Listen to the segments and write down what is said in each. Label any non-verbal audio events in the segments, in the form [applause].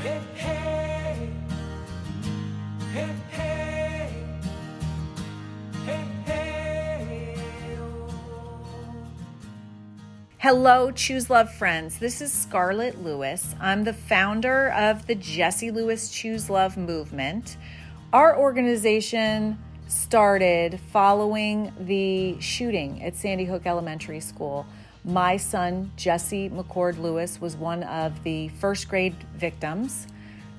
Hey, hey. Hey, hey. Oh. Hello, Choose Love friends. This is Scarlett Lewis. I'm the founder of the Jesse Lewis Choose Love movement. Our organization started following the shooting at Sandy Hook Elementary School. My son, Jesse McCord Lewis, was one of the first grade victims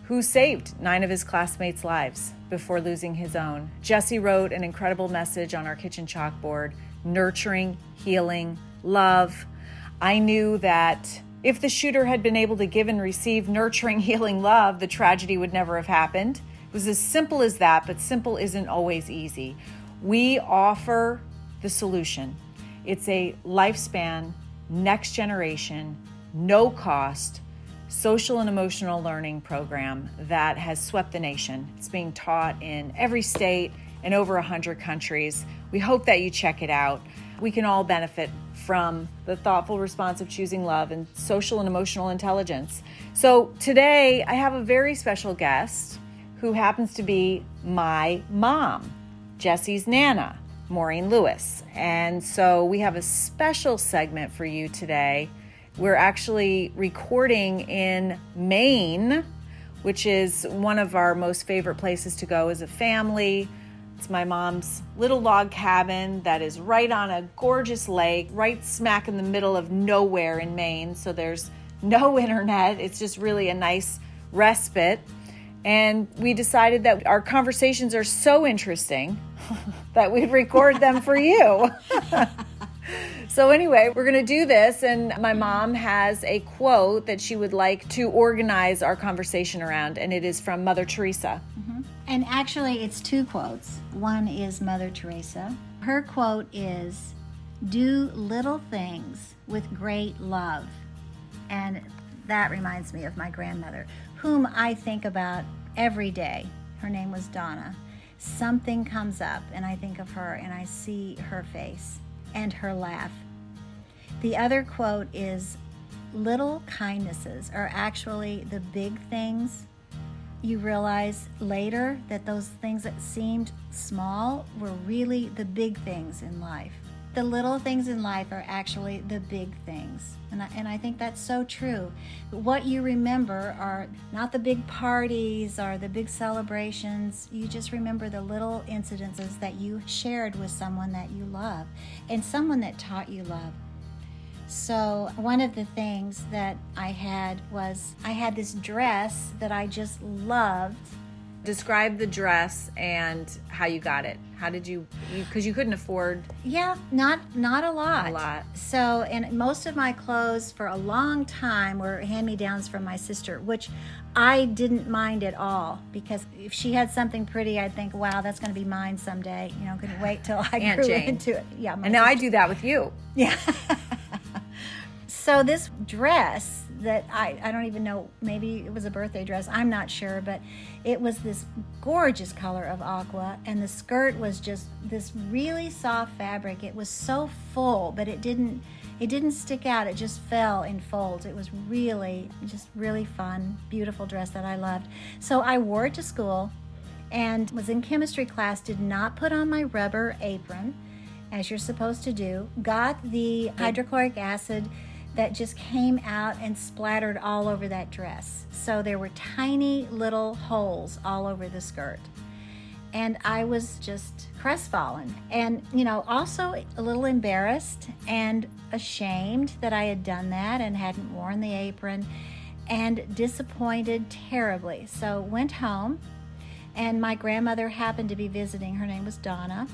who saved nine of his classmates' lives before losing his own. Jesse wrote an incredible message on our kitchen chalkboard nurturing, healing, love. I knew that if the shooter had been able to give and receive nurturing, [laughs] healing love, the tragedy would never have happened. It was as simple as that, but simple isn't always easy. We offer the solution. It's a lifespan, next generation, no cost, social and emotional learning program that has swept the nation. It's being taught in every state and over 100 countries. We hope that you check it out. We can all benefit from the thoughtful response of choosing love and social and emotional intelligence. So, today I have a very special guest who happens to be my mom, Jesse's Nana, Maureen Lewis. And so we have a special segment for you today. We're actually recording in Maine, which is one of our most favorite places to go as a family. It's my mom's little log cabin that is right on a gorgeous lake, right smack in the middle of nowhere in Maine. So there's no [laughs] internet. It's just really a nice respite. And we decided that our conversations are so interesting [laughs] that we'd record them for you. [laughs] so, anyway, we're going to do this. And my mom has a quote that she would like to organize our conversation around, and it is from Mother Teresa. Mm-hmm. And actually, it's two quotes. One is Mother Teresa. Her quote is, Do little things with great love. And that reminds me of my grandmother, whom I think about every day. Her name was Donna. Something comes up, and I think of her, and I see her face and her laugh. The other quote is, Little kindnesses are actually the big things you realize later that those things that seemed small were really the big things in life. The little things in life are actually the big things. And I, and I think that's so true. What you remember are not the big parties or the big celebrations. You just remember the little incidences that you shared with someone that you love and someone that taught you love. So, one of the things that I had was I had this dress that I just loved. Describe the dress and how you got it. How did you, because you, couldn't afford Yeah, not not a lot. a lot. So, and most of my clothes for a long time were hand-me-downs from my sister, which I didn't mind at all because if she had something pretty, I'd think, "Wow, that's going to be mine someday." You know, couldn't wait till I Aunt grew Jane. into it. Yeah, And now I do that with you. Yeah. [laughs] so this dress that I, I don't even know, maybe it was a birthday dress, I'm not sure, but it was this gorgeous color of aqua and the skirt was just this really soft fabric. It was so full, but it didn't it didn't stick out. It just fell in folds. It was really just really fun, beautiful dress that I loved. So I wore it to school and was in chemistry class, did not put on my rubber apron as you're supposed to do, got the hydrochloric acid that just came out and splattered all over that dress. So there were tiny little holes all over the skirt. And I was just crestfallen and, you know, also a little embarrassed and ashamed that I had done that and hadn't worn the apron and disappointed terribly. So went home and my grandmother happened to be visiting. Her name was Donna.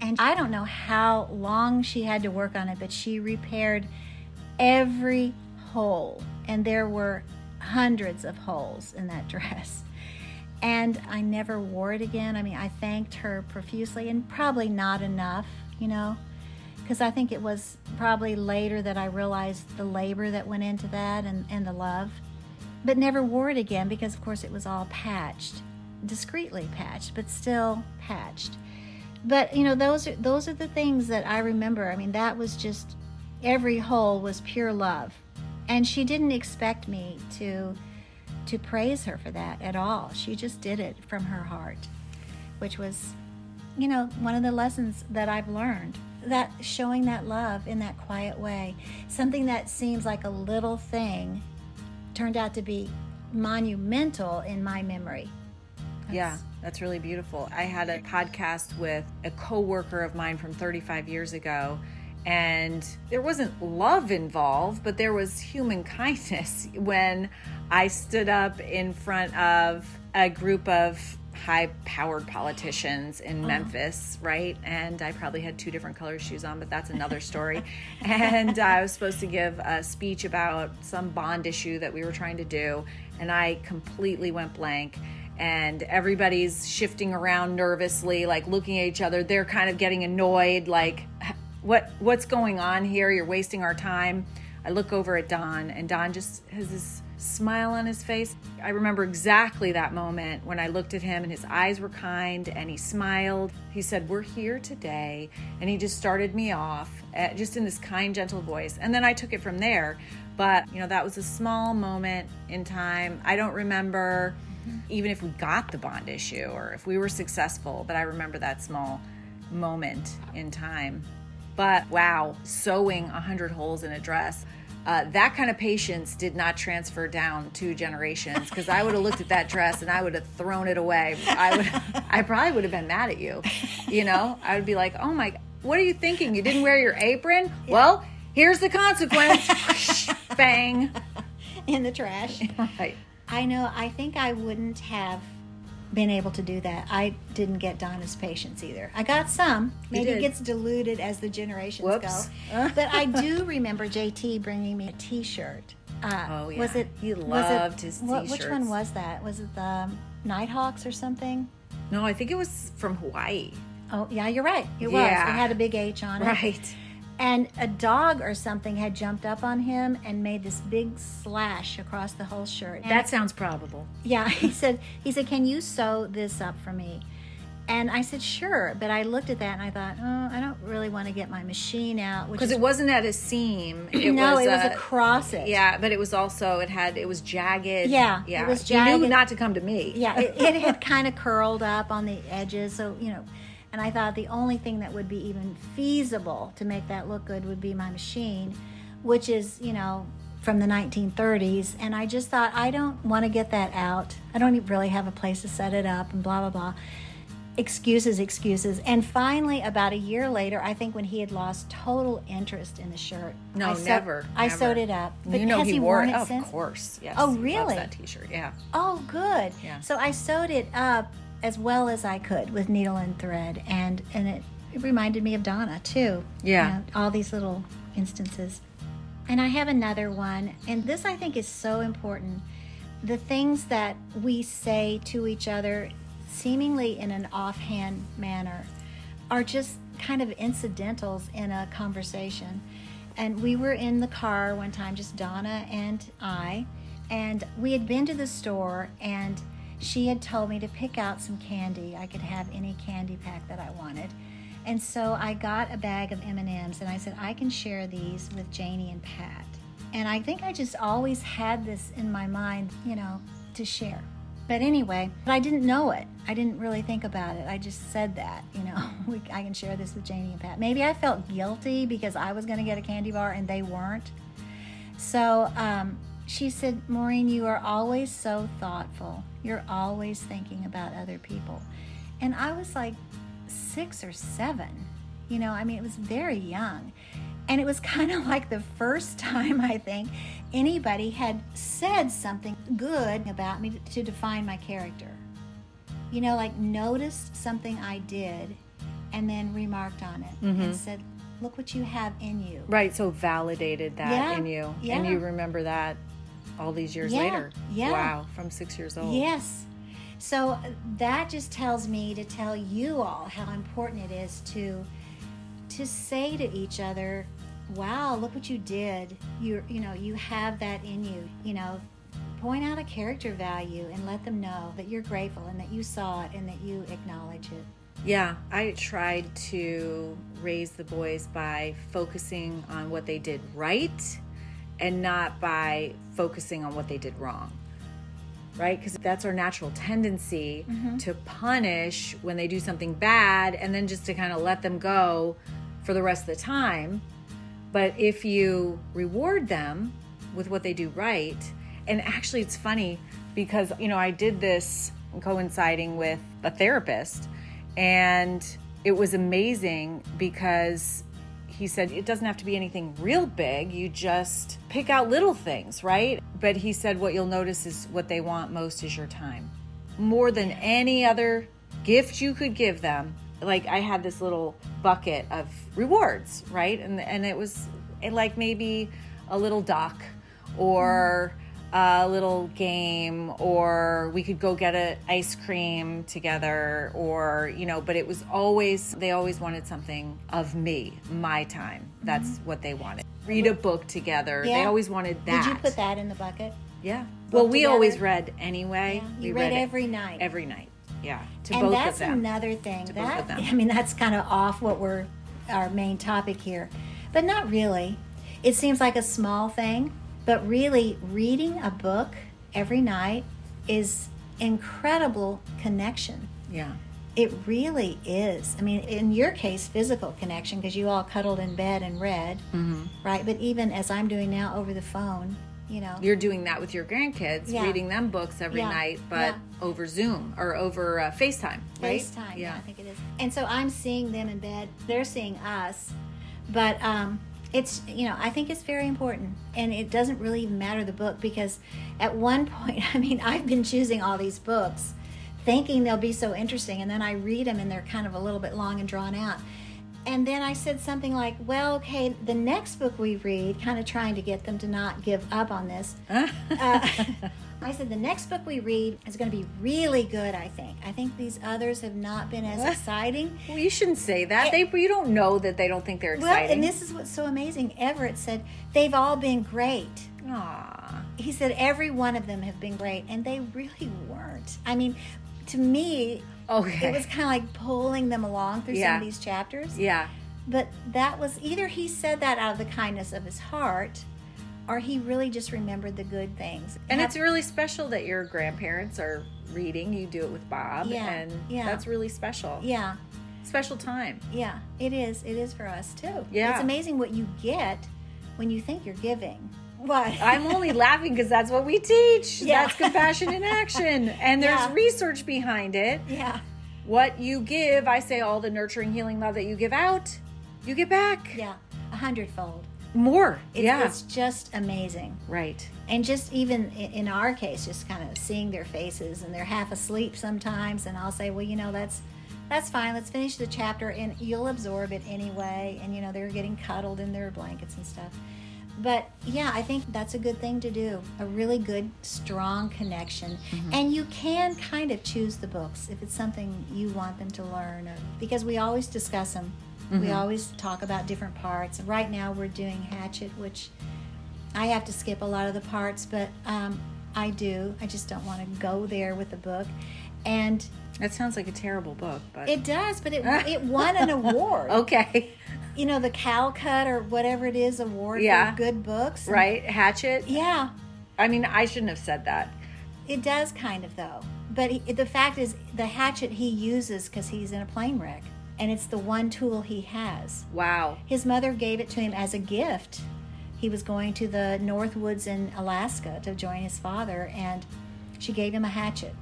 And I don't know how long she had to work on it, but she repaired every hole. And there were hundreds of holes in that [laughs] dress. And I never wore it again. I mean, I thanked her profusely and probably not enough, you know, because I think it was probably later that I realized the labor that went into that and, and the love. But never wore it again because, of course, it was all patched, discreetly patched, but still patched but you know those are those are the things that I remember. I mean, that was just every hole was pure love, and she didn't expect me to to praise her for that at all. She just did it from her heart, which was, you know, one of the lessons that I've learned. That showing that love in that quiet way, something that seems like a little thing, turned out to be monumental in my memory. Yeah, that's really beautiful. I had a podcast with a coworker of mine from 35 years ago, and there wasn't love involved, but there was human [laughs] kindness when I stood up in front of a group of high powered politicians in uh-huh. Memphis, right? And I probably had two different color shoes on, but that's another story. [laughs] and I was supposed to give a speech about some bond issue that we were trying to do, and I completely went blank. And everybody's shifting around nervously, like looking at each other. They're kind of getting annoyed, like, what what's going on here? You're wasting our time. I look over at Don, and Don just has this smile on his face. I remember exactly that moment when I looked at him and his eyes were kind and he smiled. He said, We're here today. And he just started me off uh, just in this kind, gentle voice. And then I took it from there. But, you know, that was a small moment in time. I don't remember even if we got the bond issue or if we were successful, but I remember that small moment in time. But wow, sewing a 100 holes in a dress. Uh, that kind of patience did not transfer down two generations because I would have looked at that dress and I would have thrown it away. I would, [laughs] I probably would have been mad at you. You know, I would be like, "Oh my, what are you thinking? You didn't wear your apron? Well, here's the consequence." Bang. [laughs] in the trash. [laughs] Right. I know, I think I wouldn't have been able to do that. I didn't get Donna's patience either. I got some. Maybe it gets diluted as the generations Whoops. go. [laughs] but I do remember JT bringing me a T-shirt. Uh, Oh, yeah. Was it? He was it- loved his what- Which one was that? Was it the Nighthawks or something? No, I think it was from Hawaii. Oh, yeah, you're right. It was. Yeah. It had a big H on it. Right. And a dog or something had jumped up on him and made this big slash across the whole shirt. And That sounds probable. Yeah, [laughs] he said, he said, can you sew this up for me? And I said, sure. But I looked at that and I thought, oh, I don't really want to get my machine out. Because it wasn't at a seam. It no, was, it was uh, across it. Yeah, but it was also it had it was jagged. Yeah, yeah. it was You knew not to come to me. Yeah, it, it had kind of curled up on the edges. So, you know, and I thought the only thing that would be even feasible to make that look good would be my machine, which is, you know, from the 1930s. And I just thought, I don't want to get that out. I don't even really have a place to set it up and blah, blah, blah. Excuses, excuses. And finally, about a year later, I think when he had lost total interest in the shirt. No, I sew- never. I never. sewed it up. But you know he, he, wore it. it of course. Yes. Oh, he really? that T-shirt. Yeah. Oh, good. Yeah. So I sewed it up as well as I could with needle and thread, and and it, it reminded me of Donna too. Yeah. You know, all these little instances. And I have another one, and this I think is so important. The things that we say to each other, seemingly in an offhand manner, are just kind of incidentals in a conversation. And we were in the car one time, just Donna and I, and we had been to the store and she had told me to pick out some candy. I could have any candy pack that I wanted. And so I got a bag of M&Ms and I said I can share these with Janie and Pat. And I think I just always had this in my mind, you know, to share. But anyway, I didn't know it. I didn't really think about it. I just said that, you know, [laughs] we, I can share this with Janie and Pat. Maybe I felt guilty because I was going to get a candy bar and they weren't. So um, she said, Maureen, you are always so thoughtful. You're always thinking about other people. And I was like six or seven. You know, I mean, it was very young. And it was [laughs] kind of like the first time, I think, anybody had said something good about me to define my character. You know, like noticed something I did and then remarked on it and mm-hmm. said, Look what you have in you. Right. So validated that Yeah, in you, and you remember that all these years Yeah, later. yeah. Wow. From six years old. Yes. So uh, that just tells me to tell you all how important it is to to say to each other, "Wow, look what you did. You you know, you have that in you." You know, point out a character value and let them know that you're grateful and that you saw it and that you acknowledge it. Yeah, I tried to raise the boys by focusing on what they did right and not by focusing on what they did wrong. right? Because that's our natural tendency Mm-hmm. to punish when they do something bad and then just to kind of let them go for the rest of the time. But if you reward them with what they do right, and actually it's funny because, you know, I did this coinciding with a therapist, and it was amazing because he said it doesn't have to be anything real big. You just pick out little things, right? But he said what you'll notice is what they want most is your time. More than any other gift you could give them. Like I had this little bucket of rewards, right? And and it was like maybe a little duck or a little game or we could go get a ice cream together or you know but it was always they always wanted something of me my time. That's mm-hmm. what they wanted. Read a book together. They always wanted that Did you put that in the bucket? yeah. Well we together? always read anyway. Yeah, we you read every night. every night. Yeah to and both that's of them. another thing. both that of them. [laughs] i mean that's kind of off what we're our main topic here. But not really. It seems like a small thing but really reading a book every night is incredible connection yeah it really is i mean in your case physical connection because you all cuddled in bed and read Mm-hmm. right but even as i'm doing now over the phone you know you're doing that with your grandkids Yeah. reading them books every Yeah. night but Yeah. over zoom or over uh, facetime right FaceTime. Yeah. I think it is. And so I'm seeing them in bed. They're seeing us, but um, it's you know I think it's very important, and it doesn't really even matter the book because at one [laughs] point, I mean, I've been choosing all these books, thinking they'll be so interesting, and then I read them and they're kind of a little bit long and drawn out. And then I said something like, "Well, okay, the next book we read, kind of trying to get them to not give up on this." [laughs] uh, [laughs] I said the next book we read is going to be really good. I think. I think these others have not been as exciting. Well, you shouldn't say that. They you don't know that they don't think they're exciting. Well, and this is what's so amazing. Everett said they've all been great. Aw. He said every one of them have been great, and they really weren't. I mean, to me, Okay. it was kind of like pulling them along through some of these chapters. yeah. But that was either he said that out of the kindness of his heart, or he really just remembered the good things. And Have- it's really special that your grandparents are reading. You do it with Bob, Yeah, and yeah. that's really special. yeah. Special time. Yeah, it is. It is for us too. Yeah. It's amazing what you get when you think you're giving. What? I'm only laughing because that's what we teach. Yeah. That's compassion in action, and there's Yeah. research behind it. yeah. What you give, I say, all the nurturing, healing love that you give out, you get back Yeah. A hundredfold. More. It's, yeah, It's just amazing. right. And just even in our case, just kind of seeing their faces and they're half asleep sometimes, and I'll say, well, you know, that's that's fine. Let's finish the chapter, and you'll absorb it anyway. And you know, they're getting cuddled in their blankets and stuff. But yeah, I think that's a good thing to do. A really good, strong connection. Mm-hmm. And you can kind of choose the books if it's something you want them to learn, or because we always discuss them. We always talk about different parts. Right now, we're doing Hatchet, which I have to skip a lot of the parts, but um, I do. I just don't want to go there with the book. And That sounds like a terrible book, but it does, but it, [laughs] it won an award. okay, You know, the Calcut or whatever it is award Yeah. for good books. And- right? Hatchet. Yeah, I mean, I shouldn't have said that. it does kind of, though. But he, the fact is, the hatchet he uses because he's in a plane wreck, and it's the one tool he has. Wow. His mother gave it to him as a gift. He was going to the North Woods in Alaska to join his father, and she gave him a hatchet.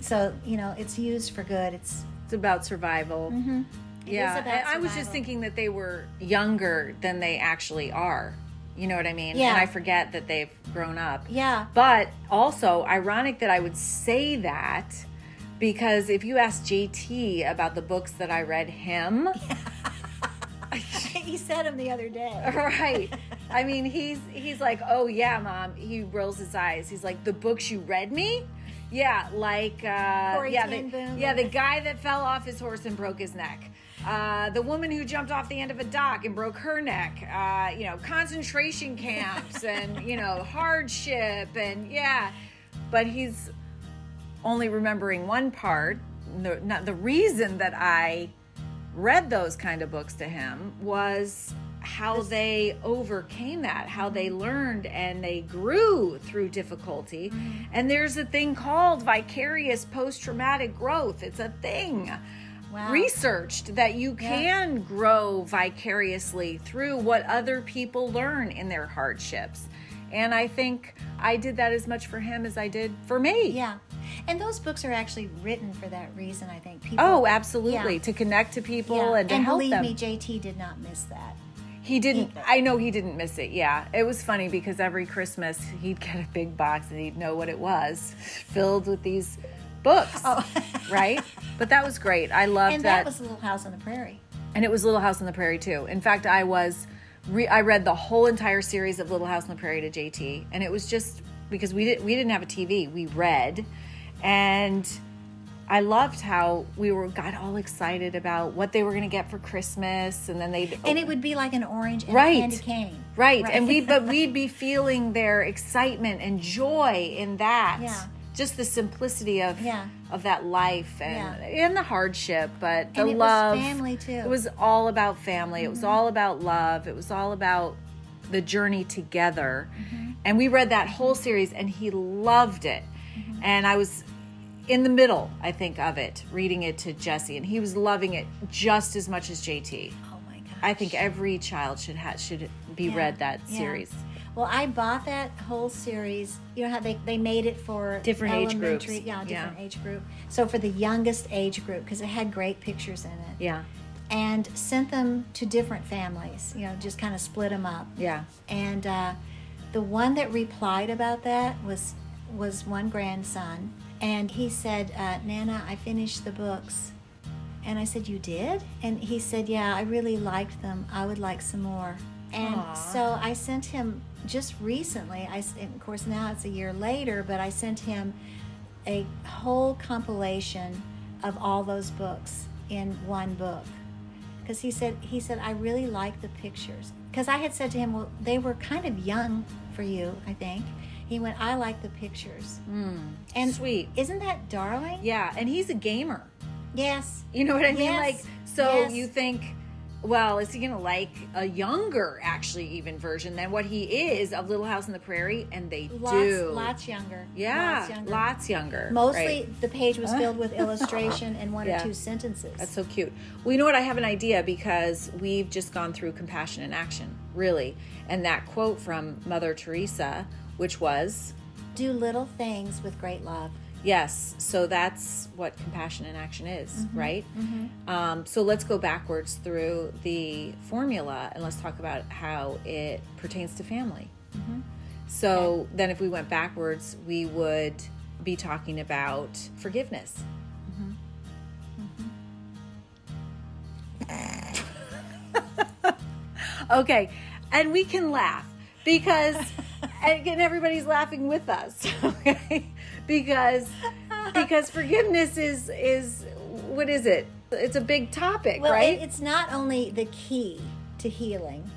So, you know, it's used for good. It's It's about survival. Mm-hmm. it yeah, and I was just thinking that they were younger than they actually are. You know what I mean? Yeah. And I forget that they've grown up. Yeah. But also ironic that I would say that because if you ask JT about the books that I read him, [laughs] he said him the other day. [laughs] right. I mean, he's he's like, "Oh yeah, mom." He rolls his eyes. He's like, "The books you read me?" Yeah, like uh yeah, the, Boom. yeah, the guy that fell off his horse and broke his neck. Uh, the woman who jumped off the end of a dock and broke her neck. Uh, you know, concentration camps and you know [laughs] hardship and yeah. But he's only remembering one part. The, not the reason that I read those kind of books to him was how they overcame that, how they learned and they grew through difficulty. Mm-hmm. And there's a thing called vicarious post traumatic growth. It's a thing. Wow. Researched that you Yeah. can grow vicariously through what other people learn in their hardships. And I think I did that as much for him as I did for me. Yeah. And those books are actually written for that reason, I think. People, Oh, absolutely. Yeah. To connect to people Yeah. and to help believe them. me, JT did not miss that. He didn't. Either. I know he didn't miss it. Yeah, it was funny because every Christmas he'd get a big box and he'd know what it was, filled with these books. Oh. [laughs] right? But that was great. I loved Oh. and that. that was Little House on the Prairie. and it was Little House on the Prairie too. In fact, I was. Re- I read the whole entire series of Little House on the Prairie to JT, and it was just because we didn't we didn't have a TV. We read, and I loved how we were got all excited about what they were going to get for Christmas, and then they And it would be like an orange and Right. a candy cane. Right. And we but [laughs] we'd be feeling their excitement and joy in that. Yeah. Just the simplicity of Yeah. of that life and and the hardship, but the And it was love. family, too. Mm-hmm. It was all about family. It was all about love. It was all about the journey together. Mm-hmm. And we read that whole series and he loved it. Mm-hmm. And I was in the middle, I think, of it, reading it to Jesse, and he was loving it just as much as JT. Oh my gosh. I think every child should ha- should be Yeah. read that Yeah. series. Well, I bought that whole series. You know how they, they made it for Different age groups. Yeah, different Yeah. age group. So for the youngest age group, because it had great pictures in it, Yeah, and sent them to different families. You know, just kind of split them up. yeah, And uh, the one that replied about that was was one grandson, and he said, uh, "Nana, I finished the books." And I said, "You did?" And he said, "Yeah, I really liked them. I would like some more." And Aw. so I sent him just recently. I, of course now it's a year later, but I sent him a whole compilation of all those books in one book because he said he said I really like the pictures because I had said to him well they were kind of young for you I think he went I like the pictures mm. and sweet. isn't that darling Yeah, and he's a gamer. yes You know what I mean? Yes. Like, so Yes. you think, well, is he gonna like a younger, actually, even version than what he is of Little House on the Prairie? And they lots do. lots younger yeah, lots younger. lots younger. mostly right. the page was filled with [laughs] illustration and one Yeah. or two sentences That's so cute. Well, you know what? I have an idea because we've just gone through compassion and action, really. And that quote from Mother Teresa, which was, do little things with great love. Yes, so that's what compassion in action is, mm-hmm, right? Mm-hmm. Um, so let's go backwards through the formula and let's talk about how it pertains to family. Mm-hmm. So then, if we went backwards, we would be talking about forgiveness. [laughs] Okay, and we can laugh because, [laughs] and again, everybody's laughing with us. [laughs] Okay, because because forgiveness is is what is it? It's a big topic, well right? it, it's not only the key to healing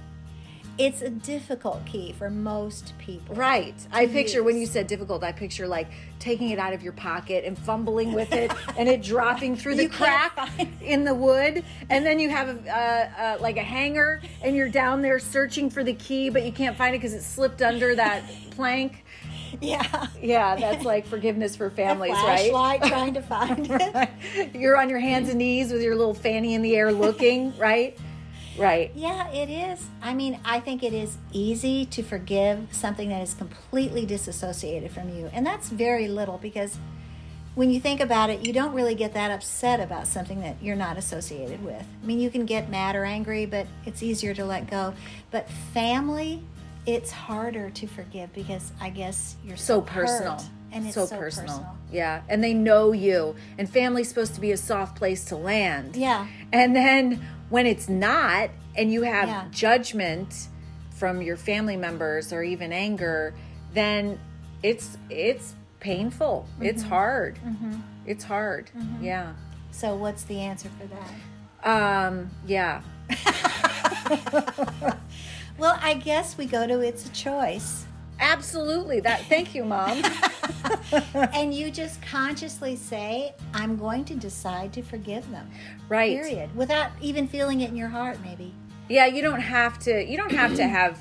it's a difficult key for most people Right. I picture when you said difficult, I picture like taking it out of your pocket and fumbling with it [laughs] and it dropping through the You crack in the wood. And then you have a, uh, uh, like a hanger and you're down there searching for the key, but you can't find it because it slipped under that [laughs] plank. yeah Yeah, that's like forgiveness for families, a right? flashlight trying to [laughs] find it You're on your hands and knees with your little fanny in the air looking, right? Right. Yeah, it is. I mean, I think it is easy to forgive something that is completely disassociated from you. And that's very little because when you think about it, you don't really get that upset about something that you're not associated with. I mean, you can get mad or angry, but it's easier to let go. But family, it's harder to forgive because I guess you're so, so personal and it's so, so, personal. yeah and they know you and family's supposed to be a soft place to land Yeah. and then when it's not and you have Yeah. judgment from your family members or even anger then it's it's painful it's Mm-hmm. hard it's hard yeah So, what's the answer for that? um yeah [laughs] Well, I guess we go to it's a choice. Absolutely that thank you mom [laughs] [laughs] and you just consciously say, I'm going to decide to forgive them. right Period. Without even feeling it in your heart, maybe. Yeah, you don't have to you don't have to have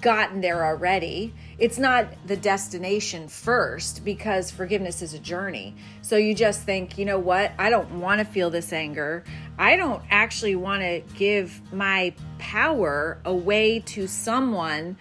gotten there already. It's not the destination first because forgiveness is a journey. So you just think, you know what? I don't want to feel this anger. I don't actually want to give my power away to someone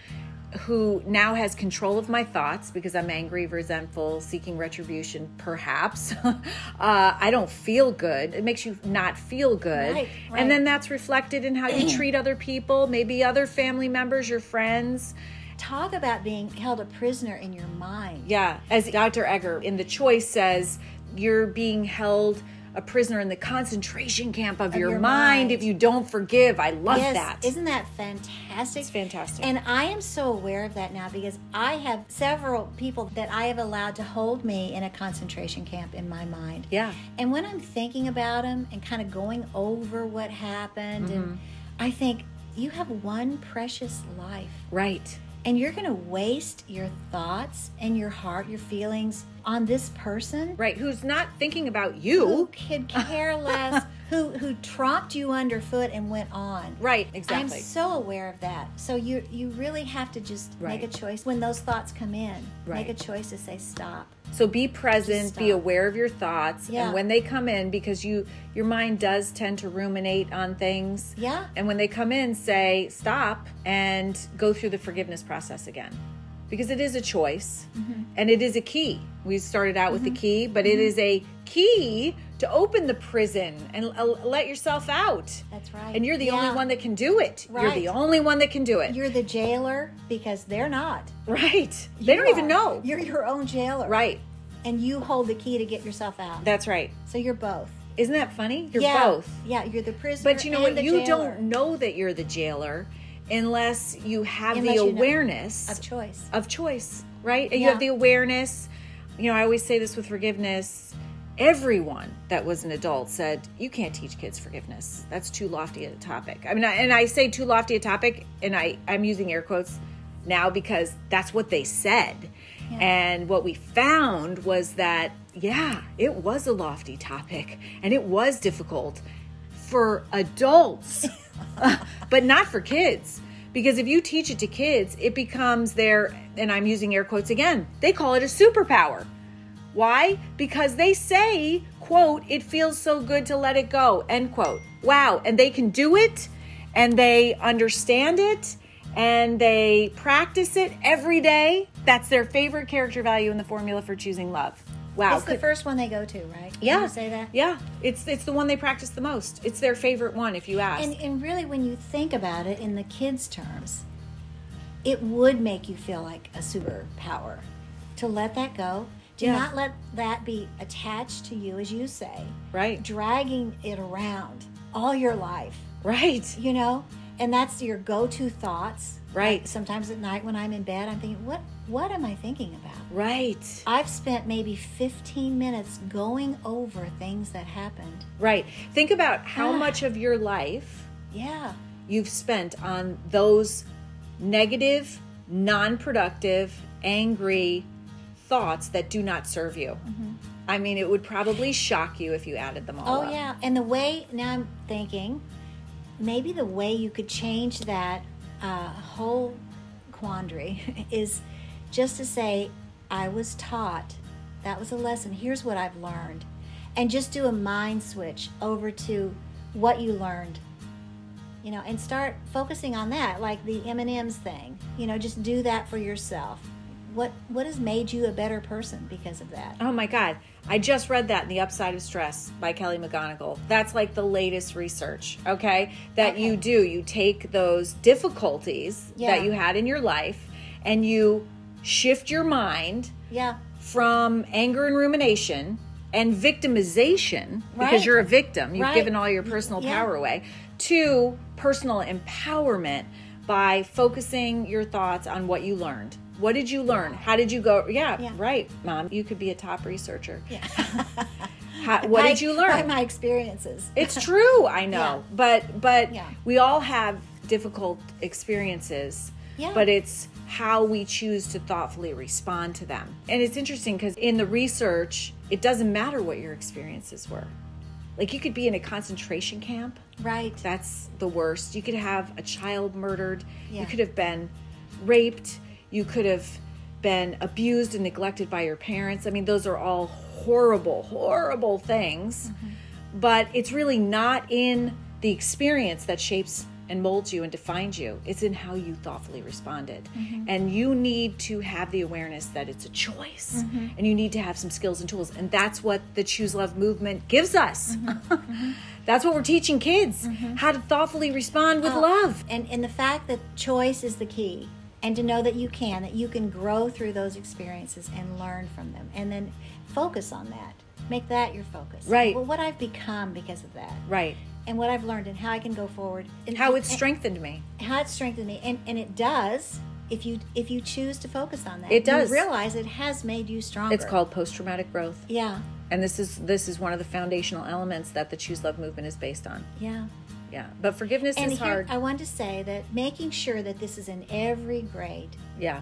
who now has control of my thoughts because I'm angry, resentful, seeking retribution, perhaps. [laughs] uh, I don't feel good. It makes you not feel good. Right, right. And then that's reflected in how you [clears throat] treat other people, maybe other family members, your friends. Talk about being held a prisoner in your mind. Yeah. As Dr. Eger in The Choice says, you're being held a prisoner in the concentration camp of, your, your mind, mind. if you don't forgive. I love yes, that. Isn't that fantastic? It's fantastic. And I am so aware of that now because I have several people that I have allowed to hold me in a concentration camp in my mind. Yeah. And when I'm thinking about them and kind of going over what happened, and mm-hmm. I think you have one precious life. right. And you're going to waste your thoughts and your heart, your feelings on this person Right. Who's not thinking about you. who could care [laughs] less, who who tromped you underfoot and went on. Right. Exactly. I'm so aware of that. So you you really have to just Right. make a choice when those thoughts come in. Right. Make a choice to say stop. So be present, be aware of your thoughts, Yeah. and when they come in, because you your mind does tend to ruminate on things. Yeah. And when they come in, say stop and go through the forgiveness process again, because it is a choice, Mm-hmm. and it is a key. We started out with the key, but it is a key to open the prison and uh, let yourself out. That's right. And you're the Yeah. only one that can do it. Right. You're the only one that can do it. You're the jailer because they're not. right. They don't even know. You're your own jailer. right. And you hold the key to get yourself out. That's right. so you're both. Isn't that funny? You're yeah. both. Yeah, you're the prisoner. But you know what? You jailer don't know that you're the jailer unless you have Unless the you know- awareness of choice. of choice, right? And you have the awareness. You know, I always say this with forgiveness. Everyone that was an adult said, You can't teach kids forgiveness. That's too lofty a topic. I mean, I, and I say too lofty a topic, and I, I'm using air quotes now because that's what they said. And what we found was that, yeah, it was a lofty topic and it was difficult for adults, [laughs] but not for kids. Because if you teach it to kids, it becomes their, and I'm using air quotes again, they call it a superpower. Why? Because they say, quote, it feels so good to let it go, end quote. Wow. And they can do it and they understand it and they practice it every day. That's their favorite character value in the formula for choosing love. Wow. It's the first one they go to, right? Can yeah. you say that? Yeah. It's it's the one they practice the most. It's their favorite one if you ask. And, and really, when you think about it in the kids' terms, it would make you feel like a superpower to let that go. Do Yeah. not let that be attached to you, as you say, right. dragging it around all your life, Right. you know? And that's your go to thoughts. Right. Like sometimes at night when I'm in bed, I'm thinking, what, what am I thinking about? Right. I've spent maybe 15 minutes going over things that happened. Right. Think about how Ah. much of your life Yeah. you've spent on those negative, non productive, angry thoughts that do not serve you. I mean, it would probably shock you if you added them all Mm-hmm. Oh up. yeah, and the way now I'm thinking, maybe the way you could change that uh, whole quandary [laughs] is just to say, I was taught. That was a lesson. Here's what I've learned, and just do a mind switch over to what you learned. You know, and start focusing on that, like the M and M's thing. You know, just do that for yourself. What what has made you a better person because of that? Oh my God. I just read that in The Upside of Stress by Kelly McGonigal. That's like the latest research, okay? That Okay. you do. You take those difficulties Yeah. that you had in your life and you shift your mind Yeah, from anger and rumination and victimization because you're a victim. You've Right. given all your personal Yeah. power away to personal empowerment by focusing your thoughts on what you learned. What did you learn? How did you go? Yeah, Yeah. right, mom. You could be a top researcher. yeah. [laughs] How, what By- did you By learn? my experiences. It's true, I [laughs] know. But but Yeah. we all have difficult experiences. Yeah. But it's how we choose to thoughtfully respond to them. And it's interesting because in the research, it doesn't matter what your experiences were. like you could be in a concentration camp. Right. That's the worst. You could have a child murdered. Yeah. You could have been raped. You could have been abused and neglected by your parents. I mean, those are all horrible, horrible things. Mm-hmm. But it's really not in the experience that shapes and molds you and defines you. It's in how you thoughtfully responded. Mm-hmm. And you need to have the awareness that it's a choice. Mm-hmm. And you need to have some skills and tools. And that's what the Choose Love movement gives us. Mm-hmm. [laughs] that's what we're teaching kids how to thoughtfully respond with oh, love. and and the fact that choice is the key and to know that you can that you can grow through those experiences and learn from them and then focus on that make that your focus Right. well what i've become because of that Right. And what i've learned and how i can go forward and How it strengthened me. how it strengthened me and and it does if you if you choose to focus on that It does. you realize it has made you stronger It's called post traumatic growth. yeah And this is this is one of the foundational elements that the Choose Love movement is based on. yeah Yeah. But forgiveness and is here hard. i wanted to say that making sure that this is in every grade yeah.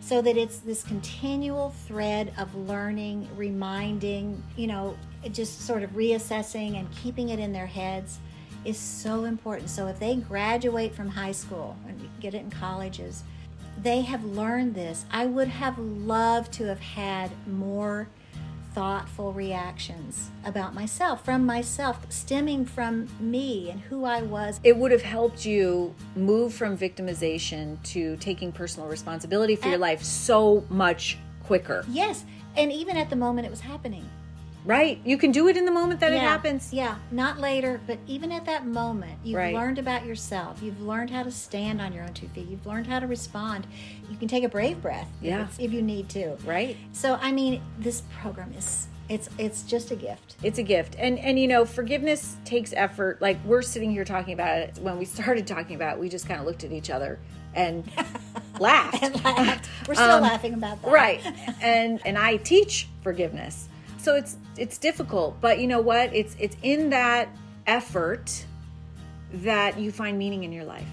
so that it's this continual thread of learning, reminding, you know, just sort of reassessing and keeping it in their heads is so important. So if they graduate from high school and get it in colleges, they have learned this. I would have loved to have had more thoughtful reactions about myself from myself stemming from me and who I was It would have helped you move from victimization to taking personal responsibility for your life so much quicker. yes and even at the moment it was happening Right? You can do it in the moment that it happens. Yeah, not later, but even at that moment, you've Right. learned about yourself. You've learned how to stand on your own two feet. You've learned how to respond. You can take a brave breath if Yeah. it's- if, you need to. Right? So, I mean, this program is it's it's just a gift. It's a gift. And and you know, forgiveness takes effort. Like we're sitting here talking about it. When we started talking about it, we just kind of looked at each other and [laughs] laughed. And laughed. We're still Um, laughing about that. right and and i teach forgiveness so it's it's difficult but you know what it's it's in that effort that you find meaning in your life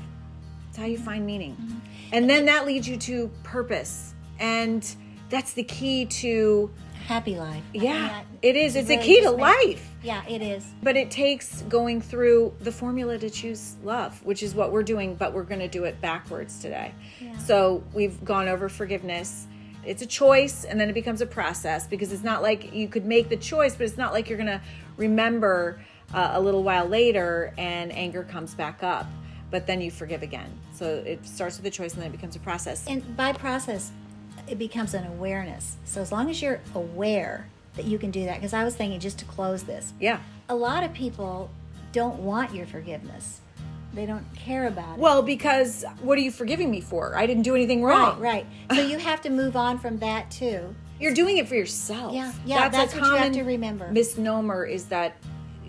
it's how you find meaning mm-hmm. and then that leads you to purpose and that's the key to Happy life. I mean, yeah that- it is it's a really key to makes- life Yeah, it is. but it takes going through the formula to choose love, which is what we're doing, but we're going to do it backwards today. Yeah. So we've gone over forgiveness. It's a choice and then it becomes a process because it's not like you could make the choice, but it's not like you're going to remember uh, a little while later and anger comes back up, but then you forgive again. So it starts with a choice and then it becomes a process. And by process, it becomes an awareness. So as long as you're aware that you can do that, because I was thinking just to close this, yeah. a lot of people don't want your forgiveness. They don't care about it. Well, because what are you forgiving me for? I didn't do anything wrong. right, right. So you have to move on from that too. You're doing it for yourself. Yeah, yeah, that's a what you have common to remember. Misnomer is that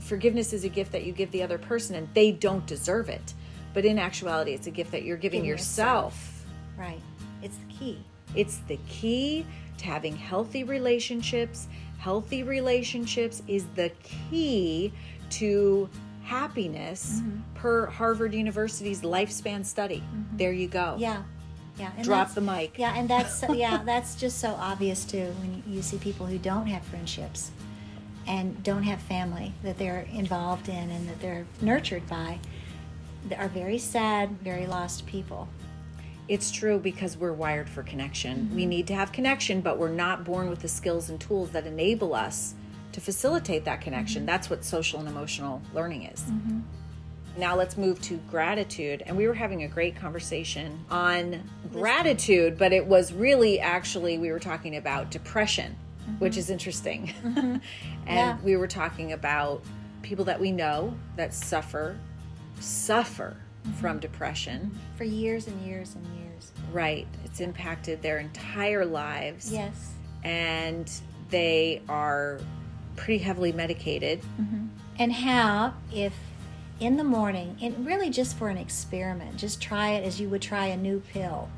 forgiveness is a gift that you give the other person and they don't deserve it. But in actuality, it's a gift that you're giving Giving yourself. Right. It's the key. It's the key to having healthy relationships. Healthy relationships is the key to happiness Mm-hmm. per Harvard University's lifespan study. There you go. Yeah. Yeah. And Drop the mic. Yeah, and that's [laughs] yeah, that's just so obvious too when you see people who don't have friendships and don't have family that they're involved in and that they're nurtured by. Are very sad, very lost people. It's true because we're wired for connection. Mm-hmm. We need to have connection, but we're not born with the skills and tools that enable us to facilitate that connection. Mm-hmm. That's what social and emotional learning is. Mm-hmm. Now let's move to gratitude. And we were having a great conversation on gratitude, but it was really actually, we were talking about depression, mm-hmm. which is interesting. Mm-hmm. [laughs] and Yeah. we were talking about people that we know that suffer, suffer from depression. For years and years and years. Right. It's impacted their entire lives. Yes. And they are pretty heavily medicated. Mm-hmm. And how, if in the morning, and really just for an experiment, just try it as you would try a new pill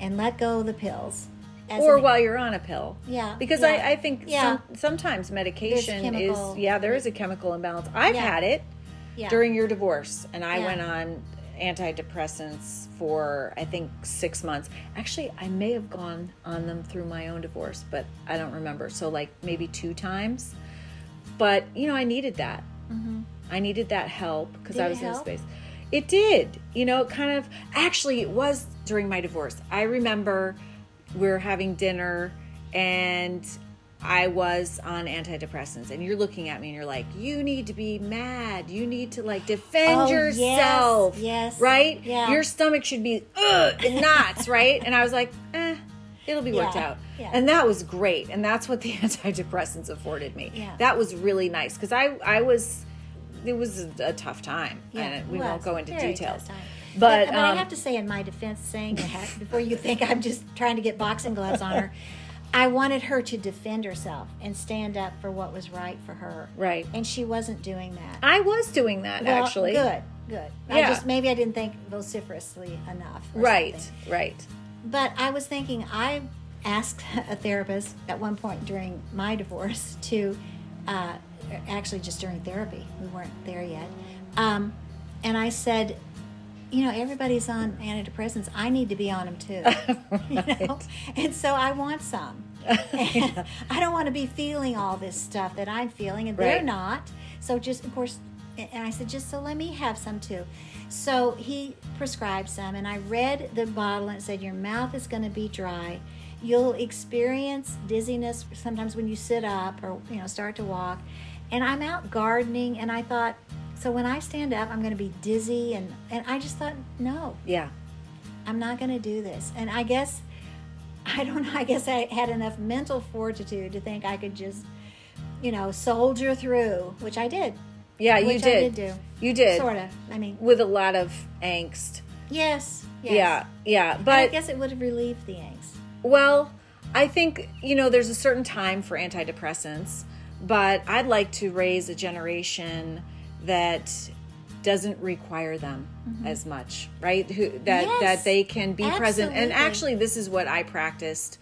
and let go of the pills. Or an- while you're on a pill. Yeah, Because yeah, I, I think yeah. some, sometimes medication is, yeah, there is a chemical imbalance. I've Yeah. had it yeah. during your divorce, and I went on antidepressants for, I think, six months. Actually, I may have gone on them through my own divorce, but I don't remember. So, like, maybe two times. But, you know, I needed that. I needed that help because I was in a space. It did. You know, it kind of actually it was during my divorce. I remember we were having dinner and I was on antidepressants and you're looking at me and you're like, you need to be mad. You need to like defend Oh, yourself. yes, Right? yeah. Your stomach should be in knots, right? And I was like, eh, it'll be worked Yeah, out. yeah. And that was great. And that's what the [laughs] antidepressants afforded me. Yeah. That was really nice because I, I was, it was a, tough time. Yeah, and we won't go into details. tough time. But, but, I um, have to say, in my defense, saying before you think I'm just trying to get boxing gloves on her, [laughs] I wanted her to defend herself and stand up for what was right for her. Right. And she wasn't doing that. I was doing that Well, actually. good, good. I Yeah. just maybe I didn't think vociferously enough. Right, something. right. But I was thinking, I asked [laughs] a therapist at one point during my divorce [laughs] to, uh, actually just during therapy, we weren't there yet. Um, and I said, you know, everybody's on antidepressants. I need to be on them too. [laughs] you know? And so I want some. And I don't want to be feeling all this stuff that I'm feeling, and they're not. So just, of course, and I said, just so let me have some too. So he prescribed some, and I read the bottle and it said, Your mouth is going to be dry. You'll experience dizziness sometimes when you sit up or you know start to walk. And I'm out gardening, and I thought, so when I stand up, I'm going to be dizzy, and and I just thought, no, Yeah. I'm not going to do this. And I guess, [laughs] I don't know, I guess I had enough mental fortitude to think I could just, you know, soldier through, which I did. Yeah, you Which I did. do. You did. Sort of. I mean, With a lot of angst. yes. yes. Yeah, yeah. And I guess it would have relieved the angst. Well, I think, you know, there's a certain time for antidepressants, but I'd like to raise a generation that doesn't require them as much, right? Who that Mm-hmm. Yes, that they can be present. And absolutely. actually this is what I practiced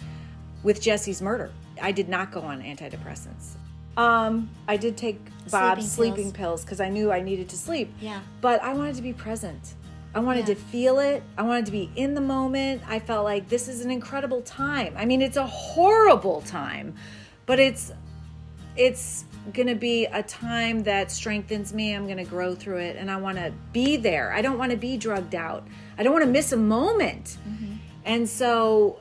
with Jesse's murder. I did not go on antidepressants. Um, I did take Bob's Sleeping sleeping pills because I knew I needed to sleep. Yeah. But I wanted to be present. I wanted Yeah. to feel it. I wanted to be in the moment. I felt like this is an incredible time. I mean, it's a horrible time, but it's it's going to be a time that strengthens me. I'm going to grow through it and I want to be there. I don't want to be drugged out. I don't want to miss a moment. And so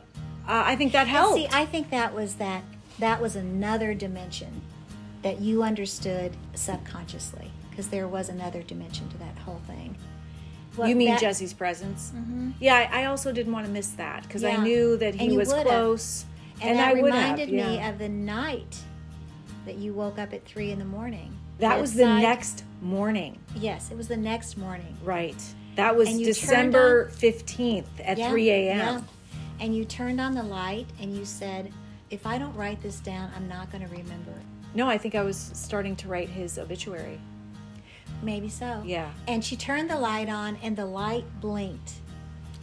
uh, I think that And helped. See, I think that was that that was another dimension that you understood subconsciously because there was another dimension to that whole thing. Well, you mean that- Jesse's presence? Mm-hmm. Yeah, I, I also didn't want to miss that because I knew that he was would've. close. And, that I would have, reminded me yeah. of the night that you woke up at three in the morning. That was the next morning. Yes, it was the next morning. Right. That was And December 15th at Yeah, 3 a.m. yeah. And you turned on the light and you said, "If I don't write this down, I'm not going to remember it." No, I think I was starting to write his obituary. Maybe so. Yeah. And she turned the light on, and the light blinked.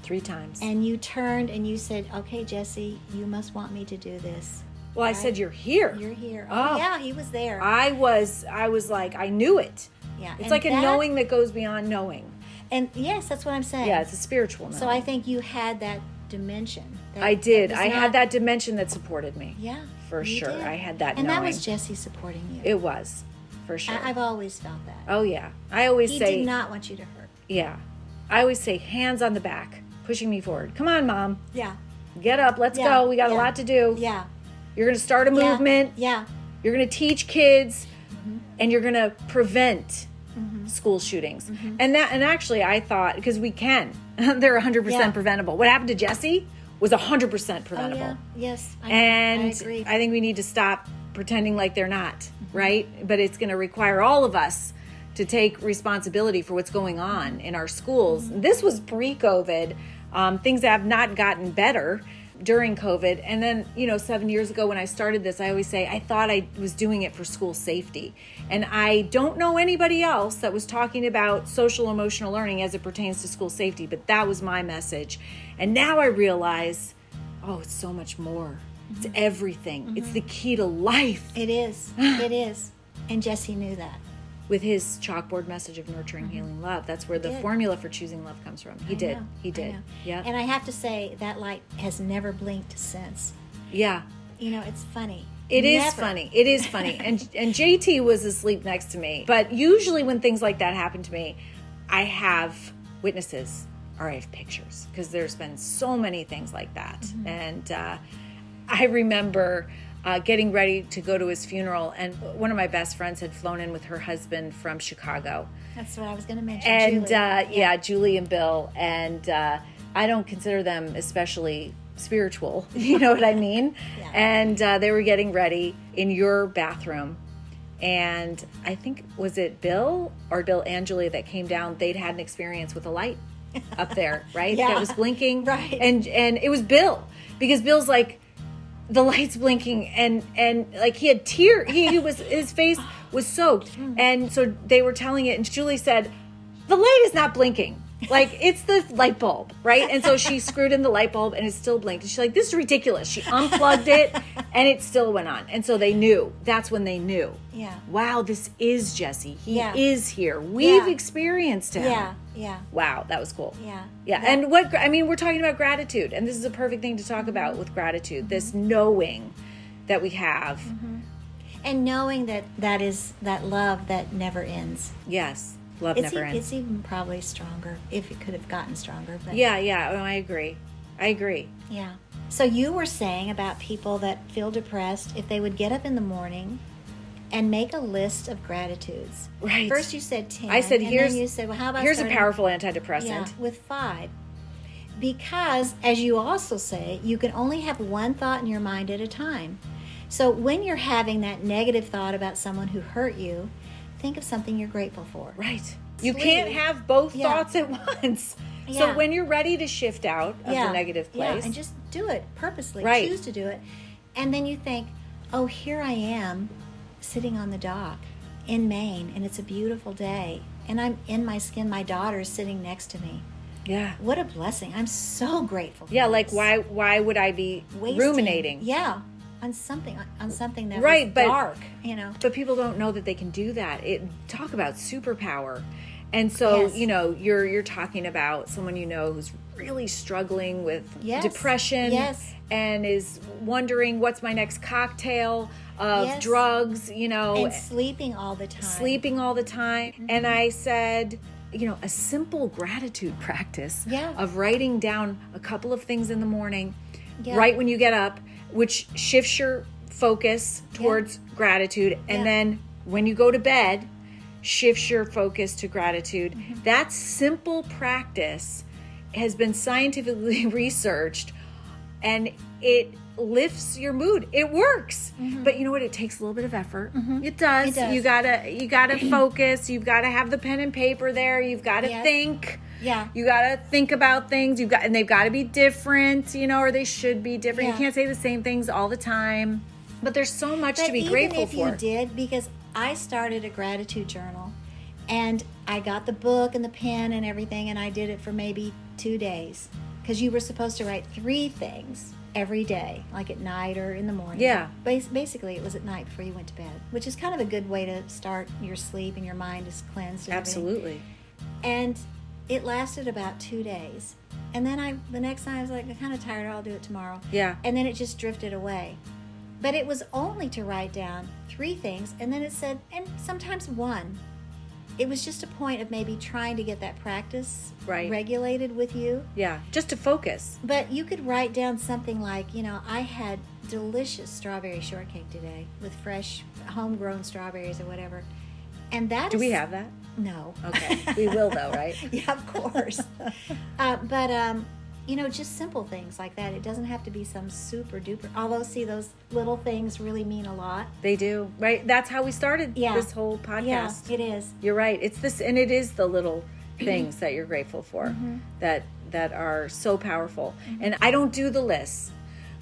Three times. And you turned and you said, "Okay, Jesse, you must want me to do this. well, I said, You're here. You're here." Oh, Oh. yeah, he was there. I was, I was like, I knew it. yeah, It's and like a that- knowing that goes beyond knowing. And yes, that's what I'm saying. Yeah, it's a spiritual knowing. So I think you had that dimension. That- I did. I not- had that dimension that supported me. Yeah, For you sure. did. I had that and that was Jesse supporting you. It was, for sure. I, I've always felt that. oh, yeah. I always he say, did not want you to hurt. yeah. I always say, hands on the back, pushing me forward. Come on, mom. Yeah, Get up. Let's Yeah, go. We got a lot to do. yeah, You're going to start a movement. Yeah, You're going to teach kids Mm-hmm. and you're going to prevent school shootings. Mm-hmm. And that and actually I thought because we can. [laughs] They're 100% Yeah. preventable. What happened to Jesse was 100% oh preventable. yeah, yes. I, And I agree. I think we need to stop pretending like they're not, Mm-hmm. right? But it's going to require all of us to take responsibility for what's going on in our schools. Mm-hmm. This was pre COVID. Um, things have not gotten better during COVID. And then, you know, seven years ago when I started this, I always say I thought I was doing it for school safety. And I don't know anybody else that was talking about social emotional learning as it pertains to school safety, but that was my message. And now I realize, oh, it's so much more. It's mm-hmm. everything. It's mm-hmm. the key to life it is. [sighs] it is. And Jesse knew that. With his chalkboard message of nurturing, healing, love. That's where the did. formula for choosing love comes from. He I did. know, He did. Yeah. And I have to say that light has never blinked since. yeah. You know, it's funny. It is Never. funny. It is funny. [laughs] And and JT was asleep next to me. But usually when things like that happen to me, I have witnesses or I have pictures because there's been so many things like that. Mm-hmm. And uh, I remember uh, getting ready to go to his funeral, and one of my best friends had flown in with her husband from Chicago That's what I was going to mention. and Julie. uh, yeah. Julie and Bill, and uh, I don't consider them especially spiritual. [laughs] You know what I mean? Yeah. And uh, they were getting ready in your bathroom, and I think was it Bill or Bill and Julie that came down. They'd had an experience with a light up there, right? [laughs] Yeah. That was blinking, [laughs] Right. And and it was Bill because Bill's like the lights blinking and and like he had tear he, he was his face was soaked. Hmm. And so they were telling it and julie said the light is not blinking like it's the light bulb right and so she screwed in the light bulb and it still blinked and she's like this is ridiculous she unplugged it and it still went on and so they knew that's when they knew Yeah. wow this is jesse he Yeah. is here we've Yeah. experienced him Yeah, yeah, wow that was cool yeah. yeah, That- and what I mean, we're talking about gratitude, and this is a perfect thing to talk about with gratitude. This mm-hmm. knowing that we have. Mm-hmm. and knowing that that is that love that never ends. Yes, love It's, never e- ends. it's even probably stronger if it could have gotten stronger. But yeah, yeah, oh, I agree. I agree. Yeah. So you were saying about people that feel depressed if they would get up in the morning and make a list of gratitudes. Right. First you said 10. I said, and here's then you said, well, how about here's a powerful antidepressant. Yeah, with 5. Because as you also say, you can only have one thought in your mind at a time. So when you're having that negative thought about someone who hurt you, think of something you're grateful for. Right. You can't have both Yeah. thoughts at [laughs] once. Yeah. So when you're ready to shift out of the negative place, Yeah, and just do it purposely. Right. Choose to do it. And then you think, oh, here I am sitting on the dock in Maine, and it's a beautiful day. And I'm in my skin. My daughter is sitting next to me. yeah, What a blessing. I'm so grateful for yeah. Like why? Why would I be Wasting- ruminating? Yeah. On something on something that Right, but- dark, you know. but people don't know that they can do that it talk about superpower and so Yes. you know you're you're talking about someone you know who's really struggling with Yes. depression Yes. and is wondering what's my next cocktail of drugs you know And sleeping all the time. sleeping all the time Mm-hmm. and i said you know a simple gratitude practice Yeah. of writing down a couple of things in the morning Yeah. right when you get up which shifts your focus towards gratitude and Yeah. then when you go to bed shifts your focus to gratitude Mm-hmm. that simple practice has been scientifically [laughs] researched and it lifts your mood it works but you know what it takes a little bit of effort it, does. Mm-hmm. It does. you gotta you gotta [clears throat] focus you've gotta have the pen and paper there you've gotta Yes. think Yeah. you gotta think about things you've got and they've got to be different you know or they should be different Yeah. you can't say the same things all the time but there's so much But to be even grateful if for you did, because I started a gratitude journal, and I got the book and the pen and everything, and I did it for maybe two days, because you were supposed to write three things every day, like at night or in the morning. Yeah. Bas- basically, it was at night before you went to bed, which is kind of a good way to start your sleep and your mind is cleansed. and everything. absolutely And it lasted about two days. And then I, the next time I was like, I'm kind of tired. I'll do it tomorrow. Yeah. And then it just drifted away. But it was only to write down three things, and then it said, and sometimes one. It was just a point of maybe trying to get that practice Right. regulated with you. yeah just to focus But you could write down something like, you know, I had delicious strawberry shortcake today with fresh homegrown strawberries or whatever. And that do we have that no. [laughs] okay we will though right [laughs] yeah, of course. uh, but um, you know, just simple things like that. It doesn't have to be some super duper. Although, see, those little things really mean a lot. they do right that's how we started Yeah. this whole podcast Yeah, it is. You're right. It's this, and it is the little [clears throat] things that you're grateful for Mm-hmm. that that are so powerful. And I don't do the lists,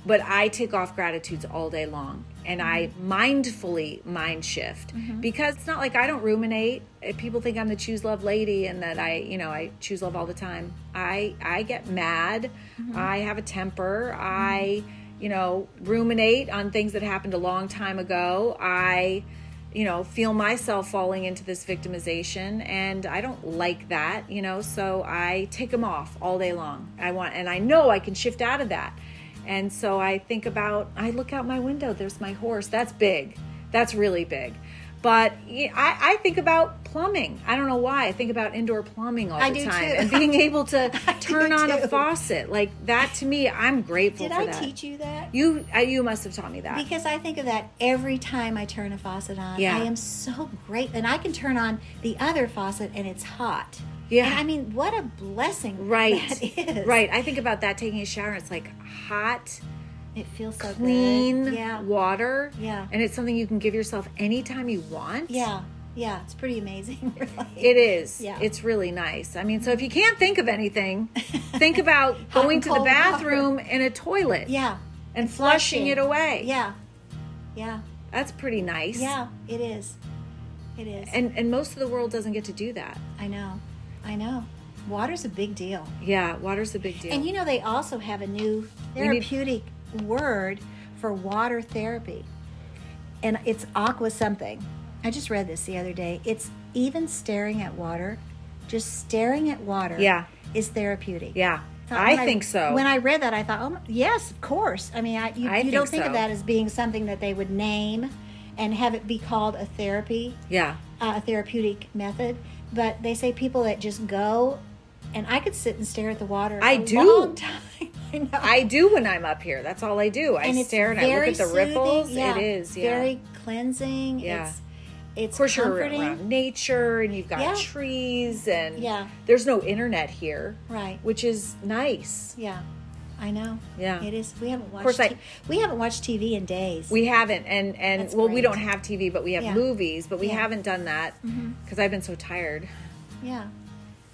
but I take off gratitudes all day long, and I Mm-hmm. mindfully mind shift because it's not like I don't ruminate. People think I'm the choose love lady, and that I, you know, I choose love all the time. I I get mad. Mm-hmm. I have a temper. I, you know, ruminate on things that happened a long time ago. I you know, feel myself falling into this victimization and I don't like that, you know, so I take them off all day long. I want and I know I can shift out of that. And so I think about, I look out my window, there's my horse. That's big. That's really big. But I think about plumbing. I don't know why. I think about indoor plumbing all I the do time too. and being [laughs] able to turn on a faucet. Like that to me, I'm grateful Did I that. teach you that? You, I, you must have taught me that. Because I think of that every time I turn a faucet on. Yeah. I am so great. And I can turn on the other faucet and it's hot. Yeah. And I mean, what a blessing right. that [laughs] is. Right. I think about that taking a shower. It's like hot, It feels so clean good. Yeah. water. Yeah. And it's something you can give yourself anytime you want. Yeah. Yeah. It's pretty amazing, [laughs] really. It is. Yeah. It's really nice. I mean, so if you can't think of anything, [laughs] think about going to the bathroom in a toilet Yeah. and flushing it away. Yeah. Yeah. That's pretty nice. Yeah. It is. It is. And and most of the world doesn't get to do that. I know. I know. Water's a big deal. Yeah, water's a big deal. And you know, they also have a new We need- therapeutic word for water therapy. And it's aqua something. I just read this the other day. It's even staring at water, just staring at water Yeah. is therapeutic. yeah. Thought I think so. When I read that, I thought, oh, yes, of course. I mean, I, you, I you think don't think so. of that as being something that they would name and have it be called a therapy yeah. uh, a therapeutic method, but they say people that just go, and I could sit and stare at the water. I a do. long time. [laughs] I. I do when I'm up here. That's all I do. I and stare and I look at the soothing. ripples. Yeah, It is. Yeah. very cleansing. Yeah. It's it's of course, you're around nature and you've got Yeah. trees and Yeah. there's no internet here, Right. which is nice. Yeah. I know. Yeah. It is. We haven't watched. Of course, I- t- we haven't watched TV in days. We haven't, and and That's well, we don't have TV, but we have Yeah. movies, but we Yeah. haven't done that mm-hmm. because I've been so tired. yeah.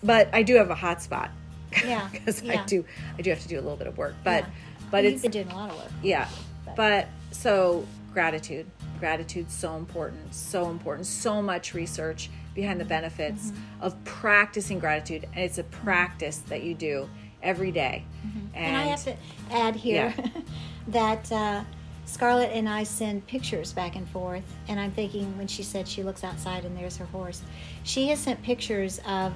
But I do have a hot spot. Yeah. [laughs] because I do, I do have to do a little bit of work, but Yeah. but You've it's been doing a lot of work. yeah, But- but so gratitude, gratitude's so important, so important, so much research behind the benefits Mm-hmm. of practicing gratitude, and it's a practice that you do every day. Mm-hmm. And, I have to add here [laughs] that uh, Scarlett and I send pictures back and forth. And I'm thinking when she said she looks outside and there's her horse, she has sent pictures of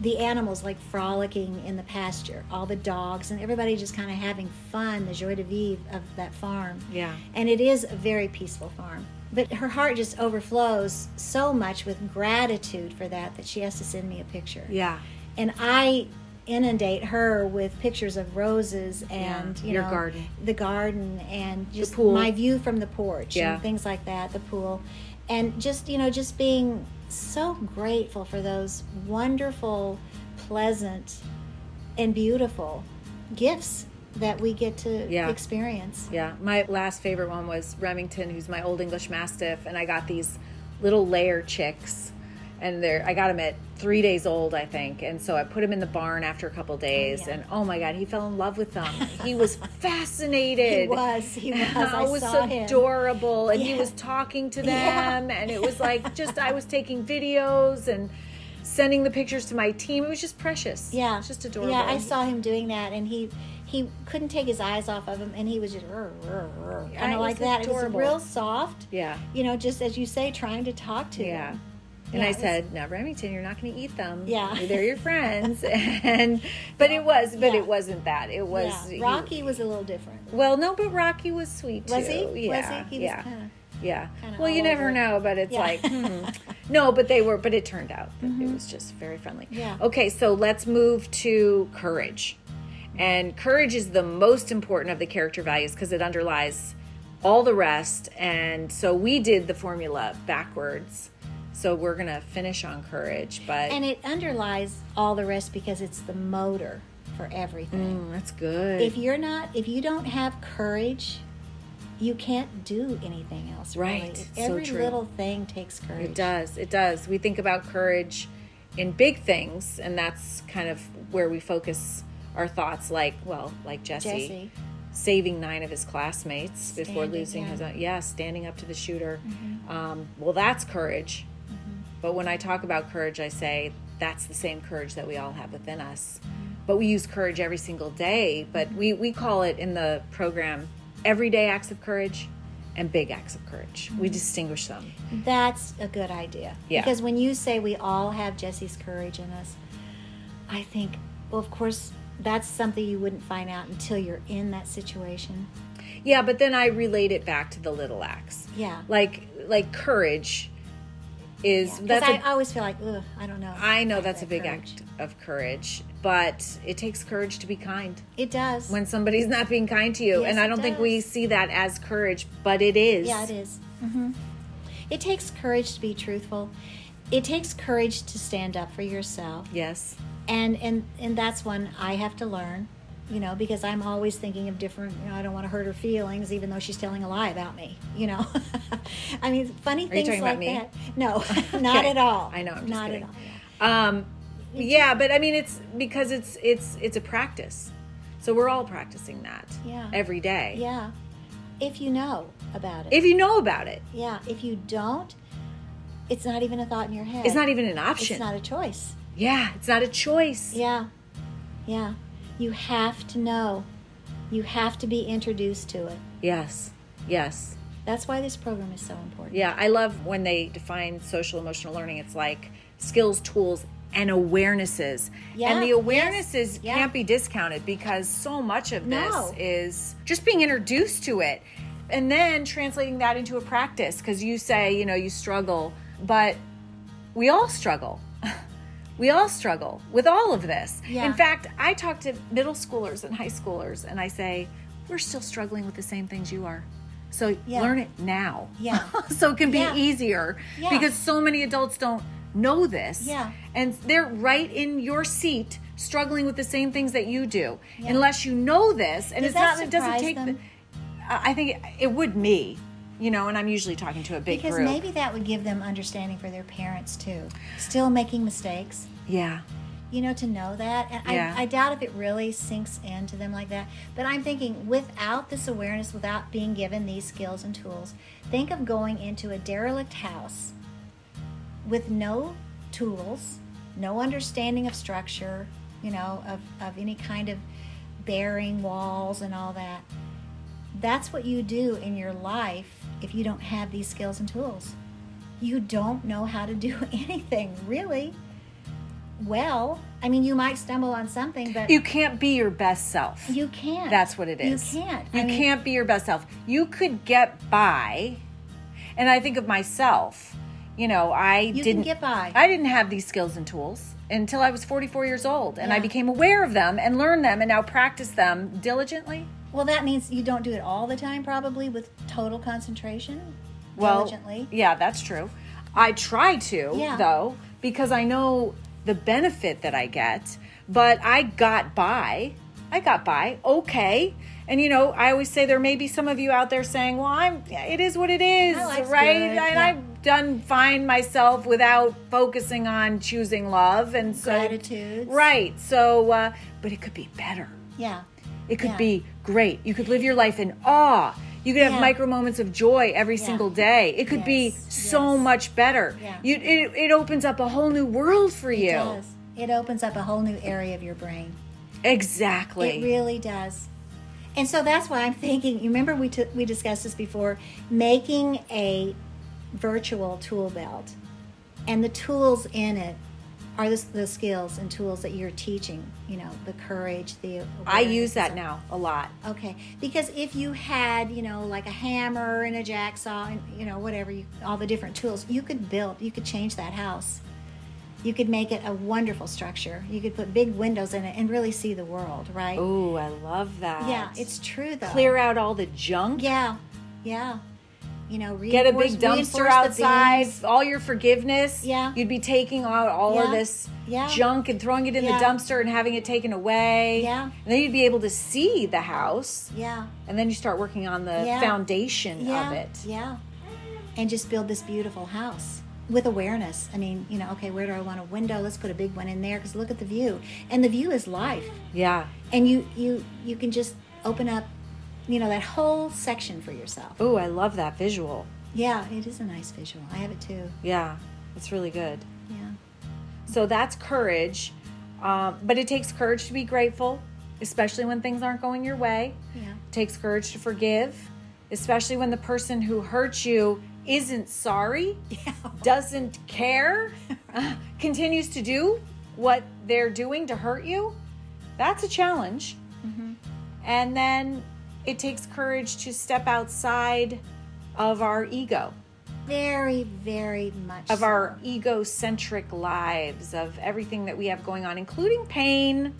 the animals like frolicking in the pasture, all the dogs, and everybody just kind of having fun, the joie de vivre of that farm. Yeah. And it is a very peaceful farm. But her heart just overflows so much with gratitude for that that she has to send me a picture Yeah, and I inundate her with pictures of roses and Yeah, you your know garden. the garden and just my view from the porch Yeah. and things like that, the pool, and just you know just being so grateful for those wonderful, pleasant, and beautiful gifts that we get to Yeah. experience. yeah. My last favorite one was Remington, who's my old English Mastiff, and I got these little layer chicks, and they're I got him at three days old, I think, and so I put him in the barn after a couple days, oh, yeah. and oh my god, he fell in love with them. [laughs] He was fascinated. He was, he was. I it was him. adorable, and he was talking to Yeah. them, and it was like [laughs] just I was taking videos and sending the pictures to my team. It was just precious. Yeah, it was just adorable. Yeah, I saw him doing that, and he he couldn't take his eyes off of him, and he was just Yeah, kind of like that. adorable. It was real soft. Yeah. you know, just as you say, trying to talk to Yeah. them. And Yeah, I said, "Now, Remington, you're not going to eat them. Yeah. [laughs] they're your friends." [laughs] and but it was, but Yeah. it wasn't that. It was yeah. Rocky was a little different. well, no, but Rocky was sweet Was too. he? Yeah, was he? He yeah, kind of. yeah. kinda Well, you never over. know, but it's like, hmm. [laughs] no, but they were, but it turned out that it was just very friendly. Mm-hmm. Yeah. Okay, so let's move to courage, and courage is the most important of the character values because it underlies all the rest. And so we did the formula backwards. So we're gonna finish on courage, but And it underlies all the rest because it's the motor for everything. Mm, that's good. If you're not, if you don't have courage, you can't do anything else. Right. Really. So Every true. little thing takes courage. It does. It does. We think about courage in big things, and that's kind of where we focus our thoughts. Like, well, like Jesse, Jesse. saving nine of his classmates before Standing, losing yeah. Mm-hmm. his own. Yeah, standing up to the shooter. Um, well, that's courage. But when I talk about courage, I say that's the same courage that we all have within us. Mm-hmm. But we use courage every single day. But we, we call it in the program everyday acts of courage and big acts of courage. We distinguish them. That's a good idea. Yeah. Because when you say we all have Jesse's courage in us, I think, well, of course, that's something you wouldn't find out until you're in that situation. Yeah, but then I relate it back to the little acts. Yeah. Like like courage is Because that's I a- always feel like, ugh, I don't know. I know Like that's a big courage. act of courage, but it takes courage to be kind It does. when somebody's not being kind to you. Yes, and I don't think we see that as courage, but it is. Yeah, it is. hmm It takes courage to be truthful. It takes courage to stand up for yourself, Yes. and and and that's one I have to learn. You know, because I'm always thinking of different. You know, I don't want to hurt her feelings, even though she's telling a lie about me. You know, [laughs] I mean, funny you things like that. No, [laughs] [laughs] not Okay. at all. I know, I'm just not kidding. at all. Um yeah, but I mean it's because it's it's it's a practice. So we're all practicing that Yeah. every day. Yeah, if you know about it. If you know about it. yeah, if you don't, it's not even a thought in your head. It's not even an option. It's not a choice. yeah, it's not a choice. Yeah. Yeah. You have to know. You have to be introduced to it. Yes. Yes. That's why this program is so important. Yeah, I love when they define social emotional learning. It's like skills, tools, and awarenesses. Yeah, and the yes, awarenesses yeah. can't be discounted because so much of this No. is just being introduced to it and then translating that into a practice because you say, you know, you struggle, but we all struggle. [laughs] We all struggle with all of this. Yeah. In fact, I talk to middle schoolers and high schoolers and I say, we're still struggling with the same things you are. So Yeah. learn it now. Yeah. [laughs] so it can be Yeah. easier Yeah. because so many adults don't know this. Yeah. And they're right in your seat struggling with the same things that you do. Unless you know this and Does it's not it doesn't take them? the, I I think it, it would me, you know, and I'm usually talking to a big Because group. maybe that would give them understanding for their parents too. Still making mistakes. yeah. You know, to know that. And Yeah. I, I doubt if it really sinks into them like that. But I'm thinking without this awareness, without being given these skills and tools, think of going into a derelict house with no tools, no understanding of structure, you know, of, of any kind of bearing walls and all that. That's what you do in your life if you don't have these skills and tools. You don't know how to do [laughs] anything, really. Well, I mean, you might stumble on something, but You can't be your best self. you can't. That's what it is. You can't. You I mean, can't be your best self. You could get by, and I think of myself. You know, I You didn't get by. I didn't have these skills and tools until I was 44 years old, and I became aware of them and learned them, and now practice them diligently. Well, that means you don't do it all the time, probably with total concentration. Well, yeah, that's true. I try to Yeah. though because I know the benefit that I get, but I got by. I got by okay. And you know, I always say there may be some of you out there saying, "Well, I'm it is what it is, right?" good, And yeah. I've done fine myself without focusing on choosing love and so Gratitudes. Right. So, uh, but it could be better. Yeah. It could Yeah. be great. You could live your life in awe. You could have Yeah. micro moments of joy every Yeah. single day. It could be so yes. much better. Yeah. You, it, it opens up a whole new world for you. It does. It opens up a whole new area of your brain. Exactly. It really does. And so that's why I'm thinking. You remember we we discussed this before, making a virtual tool belt, and the tools in it are the, the skills and tools that you're teaching. You know, the courage, the. I use that now a lot. Okay, because if you had, you know, like a hammer and a jacksaw and you know whatever, you, all the different tools, you could build, you could change that house. You could make it a wonderful structure. You could put big windows in it and really see the world, right? Oh, I love that. yeah, it's true though. clear out all the junk. Yeah, yeah. You know, Get a big dumpster outside, all your forgiveness. Yeah. You'd be taking out all of this Yeah. junk and throwing it in Yeah. the dumpster and having it taken away. Yeah. And then you'd be able to see the house. Yeah, And then you start working on the Yeah. foundation yeah, of it. yeah, and just build this beautiful house with awareness. I mean, you know, okay, where do I want a window? Let's put a big one in there because look at the view, and the view is life. Yeah. and you you you can just open up you know that whole section for yourself Oh, I love that visual. yeah it is a nice visual i have it too Yeah, it's really good. yeah So that's courage. Um, but it takes courage to be grateful, especially when things aren't going your way. yeah It takes courage to forgive, especially when the person who hurt you isn't sorry, yeah doesn't care, uh, [laughs] [laughs] continues to do what they're doing to hurt you. That's a challenge. Mm-hmm. And then it takes courage to step outside of our ego, Very, very much. of so. our egocentric lives, of everything that we have going on, including pain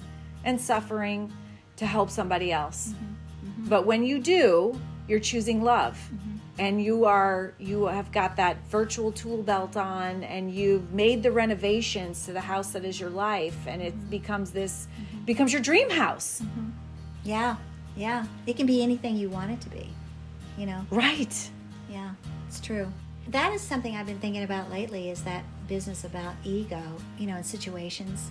and suffering to help somebody else. Mm-hmm. Mm-hmm. But when you do, you're choosing love. Mm-hmm. And you are you have got that virtual tool belt on and you've made the renovations to the house that is your life and it becomes this becomes your dream house. Yeah, yeah. It can be anything you want it to be. You know. Right. Yeah, it's true. That is something I've been thinking about lately is that business about ego, you know, in situations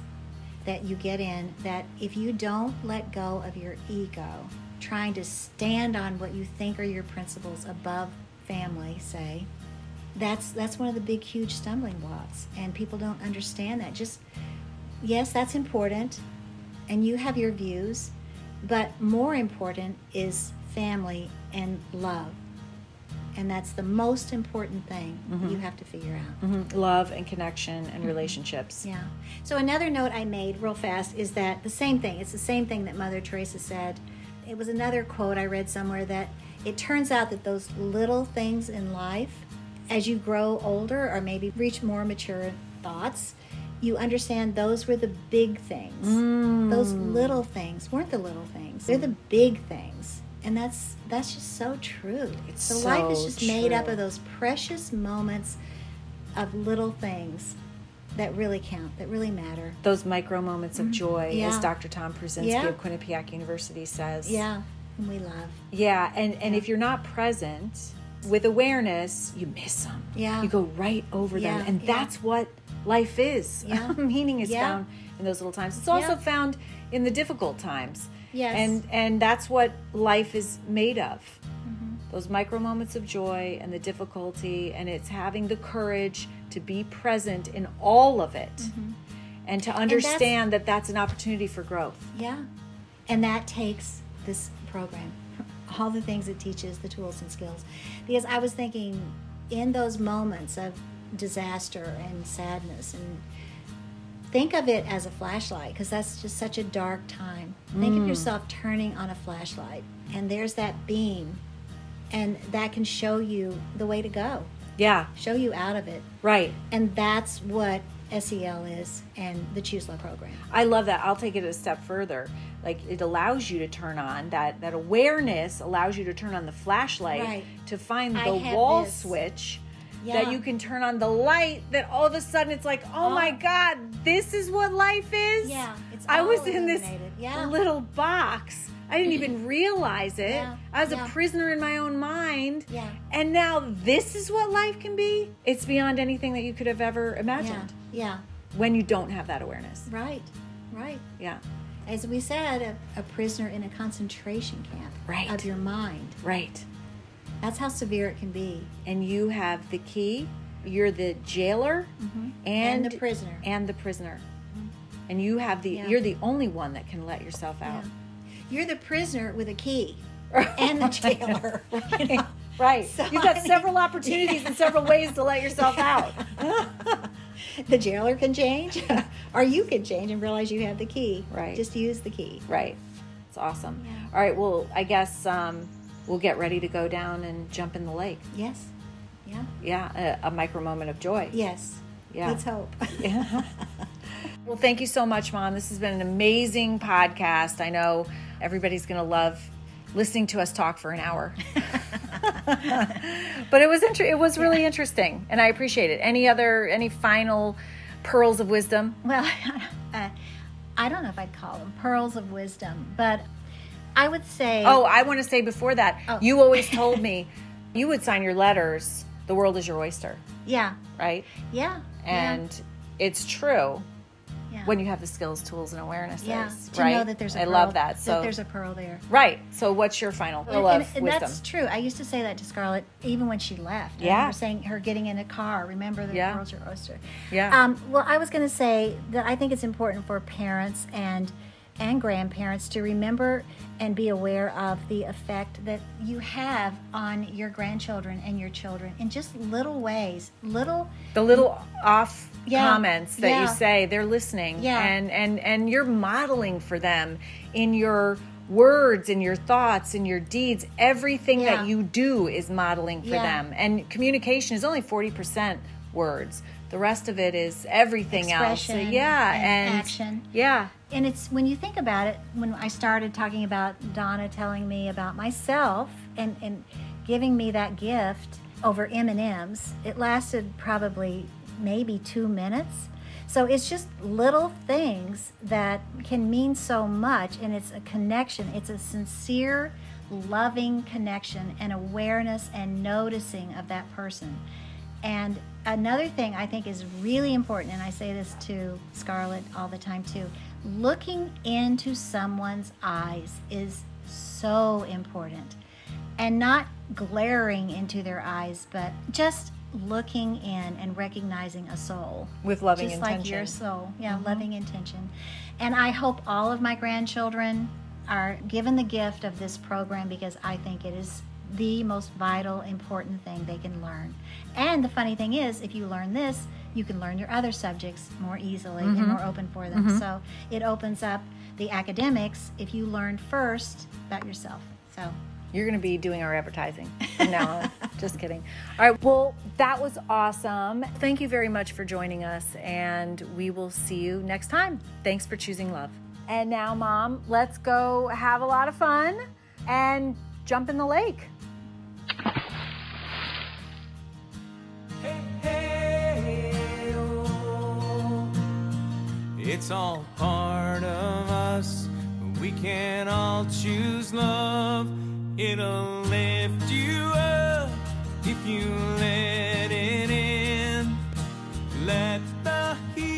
that you get in that if you don't let go of your ego, trying to stand on what you think are your principles above family, say, that's that's one of the big huge stumbling blocks and people don't understand that. Just yes, that's important and you have your views, but more important is family and love. And that's the most important thing you have to figure out. Mhm. Love and connection and relationships. Yeah. So another note I made real fast is that the same thing. It's the same thing that Mother Teresa said. It was another quote I read somewhere that it turns out that those little things in life, as you grow older or maybe reach more mature thoughts, you understand those were the big things. Those little things weren't the little things. They're the big things. And that's that's just so true. It's so life is so just made up of those precious moments of little things that really count, that really matter. Those micro moments of joy, as Mm-hmm. Dr. Tom Brzezinski Yeah. of Quinnipiac University says. Yeah, and we love. Yeah, and and if you're not present with awareness, you miss them. Yeah. you go right over them, and yeah. that's what life is. Yeah. [laughs] meaning is Yeah. found in those little times. It's also Yeah. found in the difficult times. Yes. and and that's what life is made of. Mm-hmm. Those micro moments of joy and the difficulty, and it's having the courage to be present in all of it, and to understand that that's an opportunity for growth. Yeah, and that takes this program, [laughs] all the things it teaches, the tools and skills. Because I was thinking, in those moments of disaster and sadness, and think of it as a flashlight, because that's just such a dark time. Think of mm. yourself turning on a flashlight, and there's that beam, and that can show you the way to go, Yeah, show you out of it. right. And that's what SEL is and the Choose Love program. I love that. I'll take it a step further. Like it allows you to turn on that that awareness allows you to turn on the flashlight Right. to find the wall this. switch Yeah. that you can turn on the light that all of a sudden it's like, "Oh, my Oh. god, this is what life is?" Yeah, it's I was in this. Yeah. little box. I didn't even [clears throat] realize it. Yeah, I was a prisoner in my own mind. Yeah. And now this is what life can be. It's beyond anything that you could have ever imagined yeah, when you don't have that awareness. right, right. Yeah. As we said, a, a prisoner in a concentration camp Right. of your mind. Right. That's how severe it can be. and you have the key. You're the jailer and, Mm-hmm. And the prisoner. Mm-hmm. And the prisoner. And you have the Yeah. you're the only one that can let yourself out. Yeah. You're the prisoner with a key [laughs] and the jailer. you know? [laughs] Right. So, You've got I mean, several [laughs] opportunities and several ways to let yourself out. The jailer can change, or you can change and realize you have the key. Right. Just use the key. Right. It's awesome. Yeah. All right, well, I guess um, we'll get ready to go down and jump in the lake. Yes. Yeah. Yeah, a, a micro moment of joy. Yes. Yeah. Let's hope. Yeah. well, thank you so much, Mom. This has been an amazing podcast. I know everybody's going to love listening to us talk for an hour. [laughs] but it was inter- it was really interesting, and I appreciate it. Any other any final pearls of wisdom? Well, [laughs] uh, I don't know if I'd call them pearls of wisdom, but I would say. Oh, I want to say before that, Oh. you always told me you would sign your letters. The world is your oyster, yeah, right? yeah, And it's true yeah, when you have the skills, tools, and awarenesses. yeah, to right? know that there's a I pearl, love that. So there's a pearl there. Right. So, what's your final And, pearl and- and that's true. I used to say that to Scarlett even when she left. I Yeah. remember saying her getting in a car. Remember the Yeah. world's your oyster. Yeah. Um, well, I was going to say that I think it's important for parents and and grandparents to remember and be aware of the effect that you have on your grandchildren and your children in just little ways. Little the little off Yeah, comments that you say they're listening Yeah. and and and you're modeling for them in your words in your thoughts in your deeds everything Yeah. that you do is modeling for Yeah. them and communication is only 40% words the rest of it is everything else. So, yeah and and action. yeah. And it's when you think about it when i started talking about donna telling me about myself and, and giving me that gift over m&ms it lasted probably maybe two minutes. So it's just little things that can mean so much and it's a connection. It's a sincere loving connection and awareness and noticing of that person. And another thing I think is really important, and I say this to Scarlett all the time too looking into someone's eyes is so important. And not glaring into their eyes, but just looking in and recognizing a soul. With loving just like your soul. Yeah, mm-hmm. loving intention. And I hope all of my grandchildren are given the gift of this program because I think it is the most vital, important thing they can learn. And the funny thing is, if you learn this, you can learn your other subjects more easily and mm-hmm. more open for them. Mm-hmm. So it opens up the academics if you learn first about yourself. So You're going to be doing our advertising [laughs] now. Just kidding. All right. Well, that was awesome. Thank you very much for joining us, and we will see you next time. Thanks for choosing love. And now, Mom, let's go have a lot of fun and jump in the lake. Hey, hey, oh. It's all part of us. We can all choose love. It'll lift you up if you let it in. Let the heat.